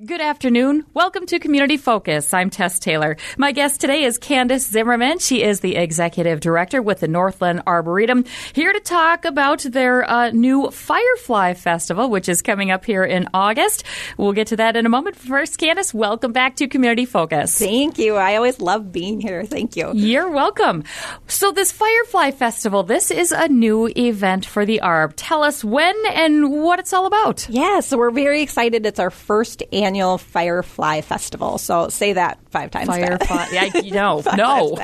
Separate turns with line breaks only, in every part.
Good afternoon. Welcome to Community Focus. I'm Tess Taylor. My guest today is Candace Zimmerman. She is the executive director with the Northland Arboretum, here to talk about their uh, new Firefly Festival, which is coming up here in August. We'll get to that in a moment. First, Candace, welcome back to Community Focus.
Thank you. I always love being here. Thank you.
You're welcome. So, this Firefly Festival, this is a new event for the ARB. Tell us when and what it's all about.
Yeah, so we're very excited. It's our first annual Firefly Festival. So say that five times.
Firefly, yeah, you know, no.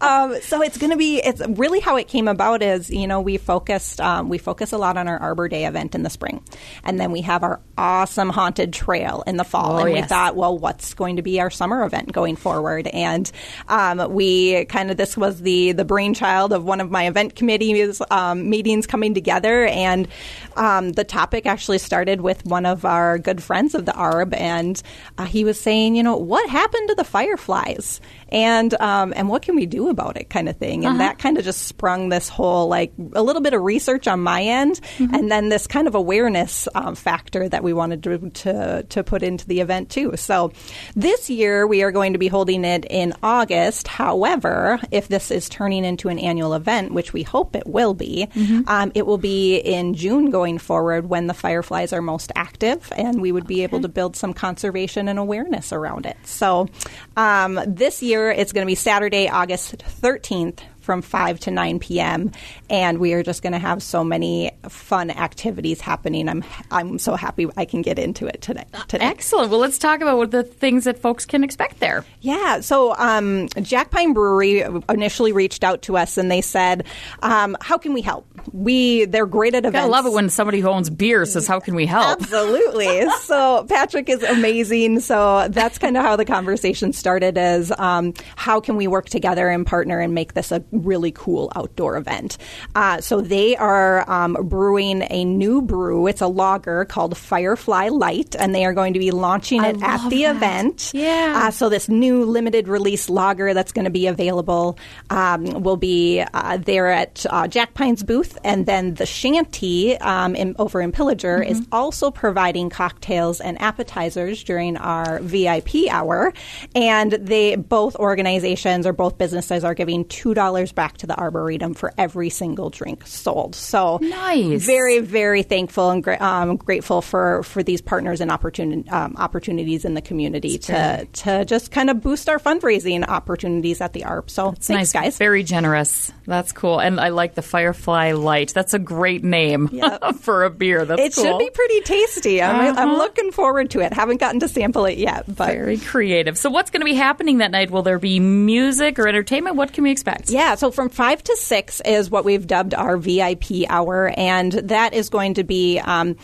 um, so it's going to be. It's really how it came about. Is you know we focused um, we focus a lot on our Arbor Day event in the spring, and then we have our awesome haunted trail in the fall.
Oh,
and we thought, well, what's going to be our summer event going forward? And um, we kind of this was the the brainchild of one of my event committees um, meetings coming together, and um, the topic actually started with one of our good friends of the ARB, and uh, he was saying, you know, what happened to the fireflies, and um, and what can we do about it, kind of thing, and that kind of just sprung this whole like a little bit of research on my end, and then this kind of awareness um, factor that we wanted to, to to put into the event too. So this year we are going to be holding it in August. However, if this is turning into an annual event, which we hope it will be, um, it will be in June going forward when the fireflies are most active, and we would be able to build some conservation and awareness around it. So um, this year it's going to be Saturday, August 13th from 5 to 9 p.m. and we are just going to have so many fun activities happening. I'm I'm so happy I can get into it today. today.
Excellent. Well, let's talk about what the things that folks can expect there.
Yeah. So um, Jack Pine Brewery initially reached out to us and they said, um, "How can we help? We they're great at events.
I love it when somebody who owns beer says, "How can we help?"
Absolutely. so Patrick is amazing. So that's kind of how the conversation started. is um, how can we work together and partner and make this a really cool outdoor event? Uh, so they are um, brewing a new brew. It's a lager called Firefly Light, and they are going to be launching
I
it at the
that.
event.
Yeah.
Uh, so this new limited release lager that's going to be available um, will be uh, there at uh, Jack Pine's booth, and then the Shanty um, in, over in Pillager is also providing cocktails and appetizers during our VIP hour, and they both organizations or both businesses are giving two dollars back to the Arboretum for every single drink sold. So
Nice.
very very thankful and gra- um, grateful for for these partners and opportuni- um, opportunities in the community to to just kind of boost our fundraising opportunities at the ARB. So
It's
thanks,
nice,
guys.
Very generous. That's cool, and I like the Firefly Light. That's a great name
Yep.
for a beer. That's
It
cool.
should be pretty tasty. I'm, I'm
Uh-huh.
looking forward to it. Haven't gotten to sample it yet, but
very creative. So, what's going to be happening that night? Will there be music or entertainment? What can we expect?
Yeah, so from five to six is what we've dubbed our VIP hour, and that is going to be um,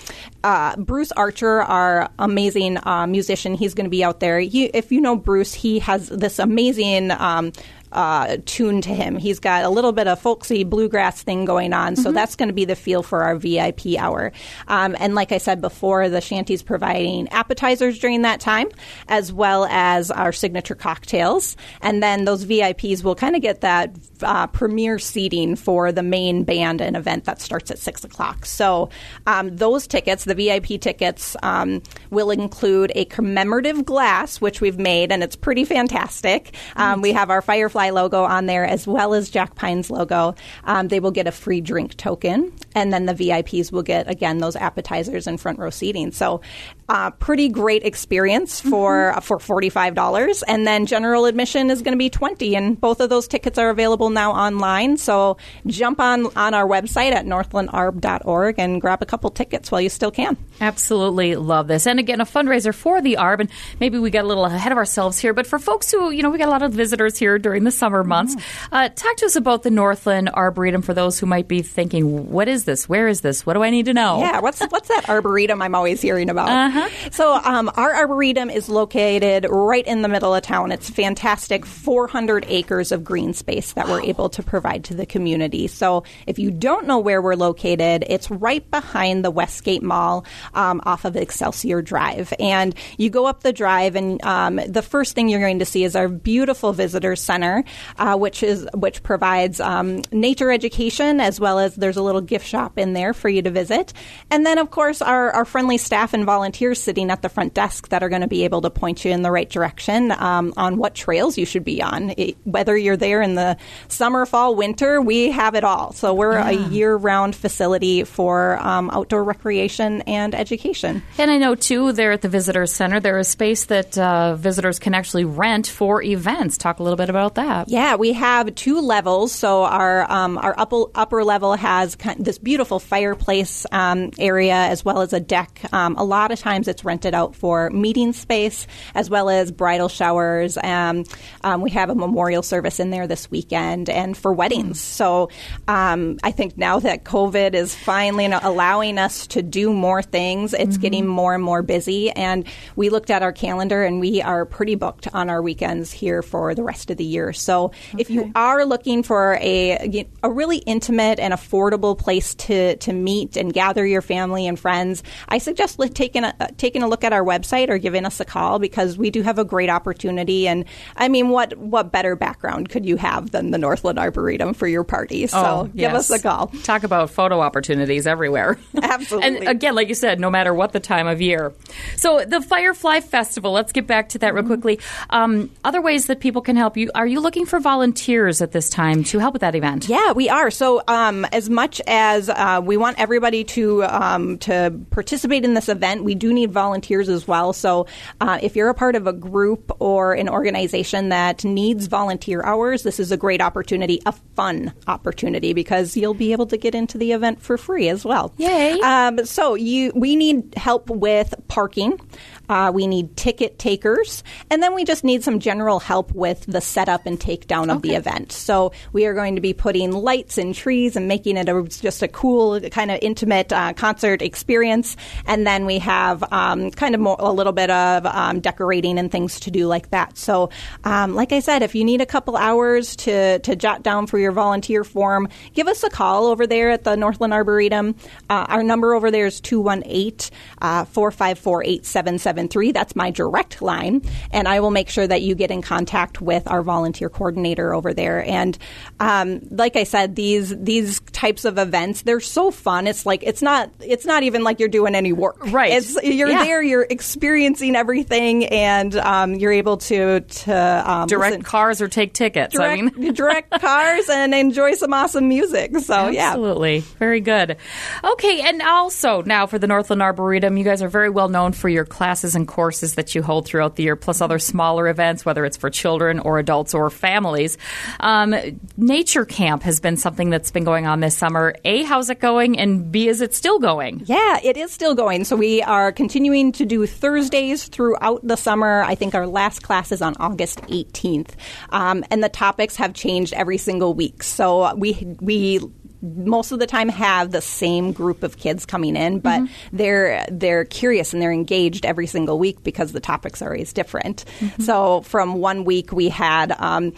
uh, Bruce Archer, our amazing uh, musician. He's going to be out there. You, if you know Bruce, he has this amazing. Um, uh, tune to him. He's got a little bit of folksy bluegrass thing going on, so that's going to be the feel for our VIP hour. Um, and like I said before, the shanty's providing appetizers during that time, as well as our signature cocktails. And then those VIPs will kind of get that uh, premier seating for the main band and event that starts at six o'clock. So um, those tickets, the VIP tickets, um, will include a commemorative glass, which we've made, and it's pretty fantastic. Um, we have our Firefly logo on there as well as Jack Pine's logo. Um, they will get a free drink token, and then the VIPs will get again those appetizers and front row seating. So, uh, pretty great experience for for forty five dollars, and then general admission is going to be twenty, and both of those tickets are available now online. So jump on on our website at northlandarb.org and grab a couple tickets while you still can.
Absolutely love this. And again, a fundraiser for the ARB. And maybe we got a little ahead of ourselves here, but for folks who, you know, we got a lot of visitors here during the summer months, uh, talk to us about the Northland Arboretum for those who might be thinking, what is this? Where is this? What do I need to know?
Yeah, what's what's that arboretum I'm always hearing about? So, um, our arboretum is located right in the middle of town. It's fantastic, 400 acres of green space that we're able to provide to the community. So, if you don't know where we're located, it's right behind the Westgate Mall um, off of Excelsior Drive, and you go up the drive, and um, the first thing you're going to see is our beautiful visitor center, uh, which is which provides um, nature education as well as there's a little gift shop in there for you to visit, and then of course our, our friendly staff and volunteers sitting at the front desk that are going to be able to point you in the right direction um, on what trails you should be on. It, whether you're there in the summer, fall, winter, we have it all. So we're yeah. a year round facility for um, outdoor recreation and education.
And I know, too, there at the Visitor Center, there is space that uh, visitors can actually rent for events. Talk a little bit about that.
Yeah, we have two levels. So our, um, our upper, upper level has kind of this beautiful fireplace um, area as well as a deck. Um, a lot of times it's rented out for meeting space as well as bridal showers. Um, um, we have a memorial service in there this weekend and for weddings. So um, I think now that COVID is finally allowing us to do more things, it's mm-hmm. getting more and more busy. And we looked at our calendar and we are pretty booked on our weekends here for the rest of the year. So okay. if you are looking for a, a really intimate and affordable place to, to meet and gather your family and friends, I suggest taking a, taking a look at our website or giving us a call because we do have a great opportunity. And I mean, what, what better background could you have than the Northland Arboretum for your party? So oh, give us a call.
Talk about photo opportunities everywhere.
Absolutely.
and again, like you said, no matter what the time of year. So the Firefly Festival, let's get back to that real mm-hmm. quickly. Um, other ways that people can help you. Are you looking for volunteers at this time to help with that event?
Yeah, we are. So um, as much as uh, we want everybody to um, to participate in this event, we do need volunteers as well. So uh, if you're a part of a group or an organization that needs volunteer hours, this is a great opportunity, a fun opportunity because you'll be able to get into the event for free as well.
Yay!
Um, so you, we need help with parking. Uh, we need ticket takers, and then we just need some general help with the setup and takedown of okay. the event. So we are going to be putting lights and trees and making it a, just a cool, kind of intimate uh, concert experience. And then we have um, kind of more, a little bit of um, decorating and things to do like that. So, um, like I said, if you need a couple hours to to jot down for your volunteer form, give us a call over there at the Northland Arboretum. Uh, our number over there is 218 uh, 454 8773. That's my direct line. And I will make sure that you get in contact with our volunteer coordinator over there. And um, like I said, these these types of events, they're so fun. It's like it's not it's not even like you're doing any work.
Right.
It's, you're yeah. there, you're experiencing everything, and um, you're able to to um,
direct listen, cars or take tickets.
Direct,
I mean,
direct cars and enjoy some awesome music. So
Absolutely.
yeah,
absolutely, very good. Okay, and also now for the Northland Arboretum, you guys are very well known for your classes and courses that you hold throughout the year, plus other smaller events, whether it's for children or adults or families. Um, Nature Camp has been something that's been going on this summer. A, how's it going? And B, is it still going?
Yeah, it is still going. So we are continuing to do Thursdays throughout the summer. I think our last class is on August 18th. Um, and the topics have changed every single week. So we, we most of the time have the same group of kids coming in, but mm-hmm. they're they're curious and they're engaged every single week because the topics are always different. Mm-hmm. So from one week we had um,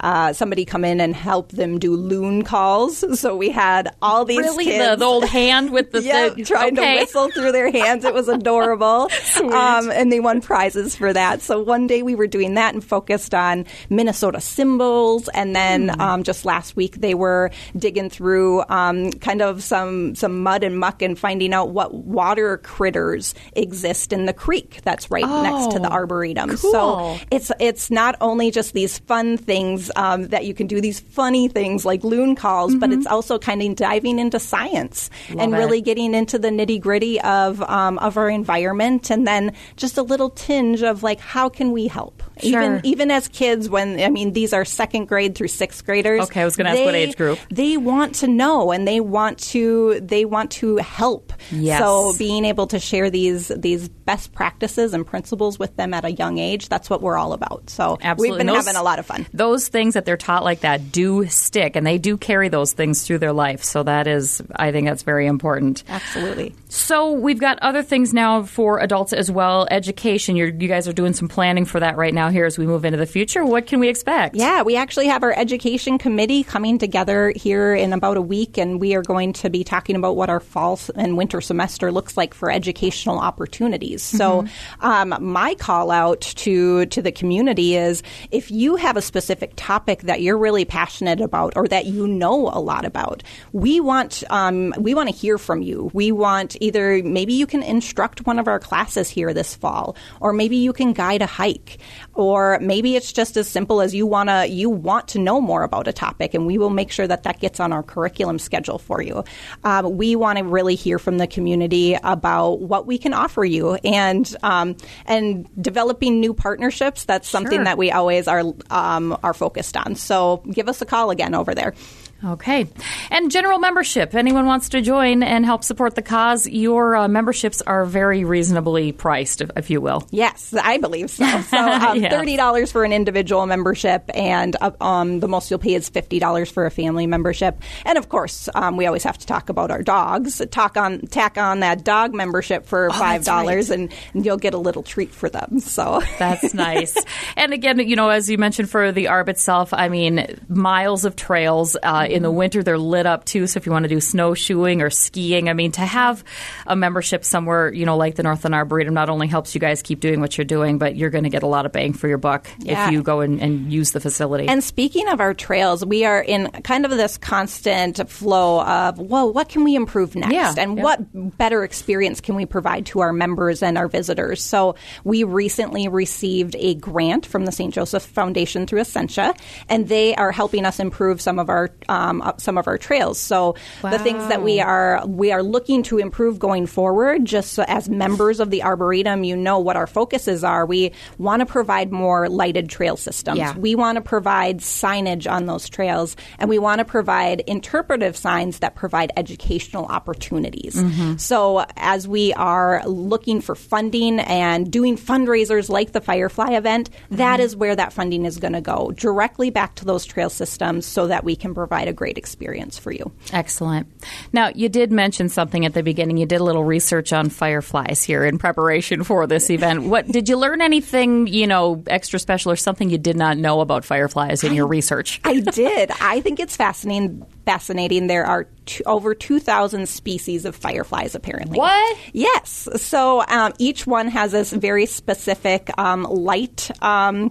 uh, somebody come in and help them do loon calls. So we had all these
really
kids.
The, the old hand with the
yeah,
the,
trying
okay.
to whistle through their hands. It was adorable, um, and they won prizes for that. So one day we were doing that and focused on Minnesota symbols, and then mm. um, just last week they were digging through um, kind of some some mud and muck and finding out what water critters exist in the creek that's right oh, next to the oh, arboretum.
Cool.
So it's it's not only just these fun things um, that you can do these funny things like loon calls, mm-hmm. but it's also kind of diving into science Love and it. really getting into the nitty gritty of um, of our environment, and then just a little tinge of like how can we help?
Sure.
Even even as kids, when I mean these are second grade through sixth graders.
Okay, I was going to ask what age group.
They want to know and they want to they want to help.
Yes.
So being able to share these these best practices and principles with them at a young age, that's what we're all about. So
Absolutely.
we've been
those,
having a lot of fun.
Those things that they're taught like that do stick, and they do carry those things through their life. So that is, I think, that's very important.
Absolutely.
So we've got other things now for adults as well. Education. You're, you guys are doing some planning for that right now here as we move into the future. What can we expect?
Yeah, we actually have our education committee coming together here in about a week, and we are going to be talking about what our fall and winter semester looks like for educational opportunities. Mm-hmm. So, um, my call out to to the community is if you have a specific topic that you're really passionate about or that you know a lot about, we want um, we want to hear from you. We want either maybe you can instruct one of our classes here this fall, or maybe you can guide a hike, or maybe it's just as simple as you wanna you want to know more about a topic, and we will make sure that that gets on our curriculum schedule for you. Um, we want to really hear from the community about what we can offer you, and um, and developing new partnerships. That's something
Sure.
that we always are um, are focused on. So give us a call again over there.
Okay. And general membership. Anyone wants to join and help support the cause, your uh, memberships are very reasonably priced, if, if you will.
Yes, I believe so. So um,
Yeah.
thirty dollars for an individual membership, and uh, um, the most you'll pay is fifty dollars for a family membership. And of course, um, we always have to talk about our dogs. Talk on tack on that dog membership for five dollars, and, and you'll get a little treat for them. So
That's nice. and again, you know, as you mentioned for the ARB itself, I mean, miles of trails. Uh, in the winter, they're lit up too. So if you want to do snowshoeing or skiing, I mean, to have a membership somewhere, you know, like the Northland Arboretum not only helps you guys keep doing what you're doing, but you're going to get a lot of bang for your buck
Yeah.
if you go and, and use the facility.
And speaking of our trails, we are in kind of this constant flow of, whoa, what can we improve next?
Yeah,
and
yeah.
what better experience can we provide to our members and our visitors? So we recently received a grant from the St. Joseph Foundation through Essentia, and they are helping us improve some of our um, uh, some of our trails. So the things that we are we are looking to improve going forward, just so as members of the Arboretum, you know what our focuses are. We want to provide more lighted trail systems.
Yeah.
We want to provide signage on those trails, and we want to provide interpretive signs that provide educational opportunities.
Mm-hmm.
So, as we are looking for funding and doing fundraisers like the Firefly event, that
Mm-hmm.
is where that funding is going to go directly back to those trail systems so that we can provide a great experience for you.
Excellent. Now, you did mention something at the beginning. You did a little research on fireflies here in preparation for this event. What did you learn anything, you know, extra special or something you did not know about fireflies in your research?
I did. I think it's fascinating. Fascinating. There are two, over two thousand species of fireflies. Apparently,
What?
Yes. So um, each one has this very specific um, light. Um,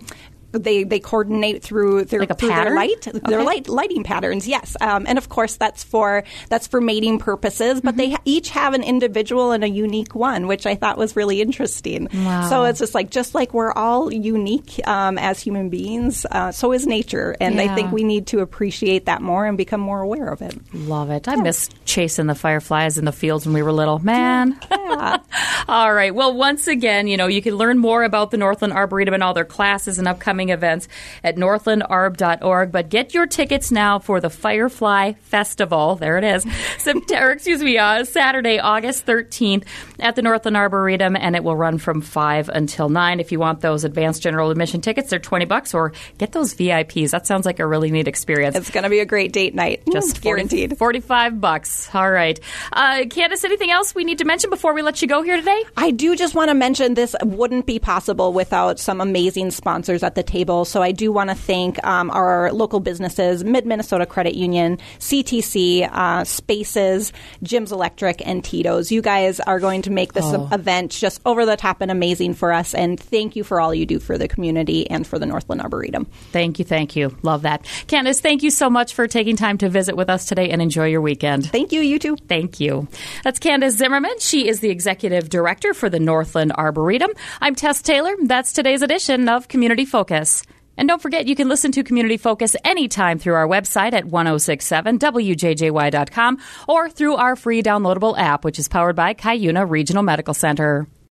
they they coordinate through their,
Like
through their light their light lighting patterns. Yes, um, and of course that's for that's for mating purposes. But
Mm-hmm.
they ha- each have an individual and a unique one, which I thought was really interesting.
Wow.
So it's just like just like we're all unique um, as human beings, uh, so is nature, and I think we need to appreciate that more and become more aware of it.
Love it. I miss chasing the fireflies in the fields when we were little. Man. all right. Well, once again, you know, you can learn more about the Northland Arboretum and all their classes and upcoming events at northlandarb.org. But get your tickets now for the Firefly Festival. There it is. September, excuse me, uh, Saturday, August 13th at the Northland Arboretum, and it will run from 5 until 9. If you want those advanced general admission tickets, they're 20 bucks, or get those VIPs. That sounds like a really neat experience.
It's going to be a great date night,
Just 40
guaranteed.
45 bucks. All right. Uh, Candace, anything else we need to mention before we let you go here today?
I do just want to mention this wouldn't be possible without some amazing sponsors at the table. So I do want to thank um, our local businesses, Mid Minnesota Credit Union, CTC, uh, Spaces, Jim's Electric, and Tito's. You guys are going to make this
Oh.
event just over the top and amazing for us. And thank you for all you do for the community and for the Northland Arboretum.
Thank you. Thank you. Love that. Candace, thank you so much for taking time to visit with us today and enjoy your weekend.
Thank you, you too.
Thank you. That's Candace Zimmerman. She is the executive director for the Northland Arboretum. I'm Tess Taylor. That's today's edition of Community Focus. And don't forget, you can listen to Community Focus anytime through our website at 1067wjjy.com or through our free downloadable app, which is powered by Cuyuna Regional Medical Center.